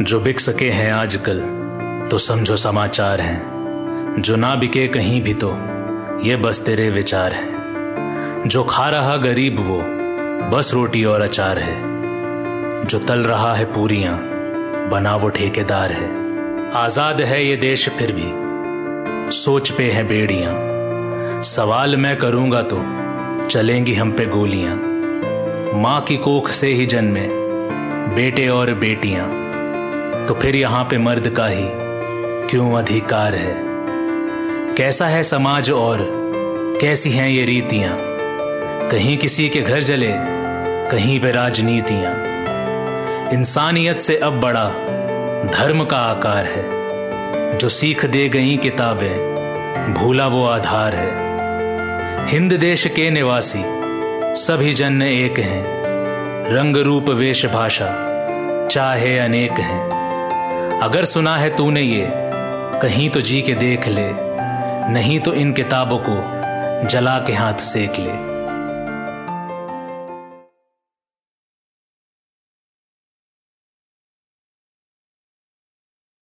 जो बिक सके हैं आजकल तो समझो समाचार हैं। जो ना बिके कहीं भी तो ये बस तेरे विचार हैं। जो खा रहा गरीब वो, बस रोटी और अचार है। जो तल रहा है पूरियाँ, बना वो ठेकेदार है। आज़ाद है ये देश फिर भी, सोच पे है बेड़ियाँ। सवाल मैं करूँगा तो चलेंगी हम पे गोलियाँ। माँ की कोख से ही जन्मे, बेटे और बेटियाँ। तो फिर यहाँ पे मर्द का ही क्यों अधिकार है? कैसा है समाज और कैसी हैं ये रीतियाँ? कहीं किसी के घर जले, कहीं पे राजनीतियाँ। इंसानियत से अब बड़ा धर्म का आकार है। जो सीख दे गई किताबें, भूला वो आधार है। हिंद देश के निवासी सभी जन एक हैं। रंग रूप वेश भाषा चाहे अनेक हैं। अगर सुना है तूने ये, कहीं तो जी के देख ले, नहीं तो इन किताबों को जला के हाथ सेक ले।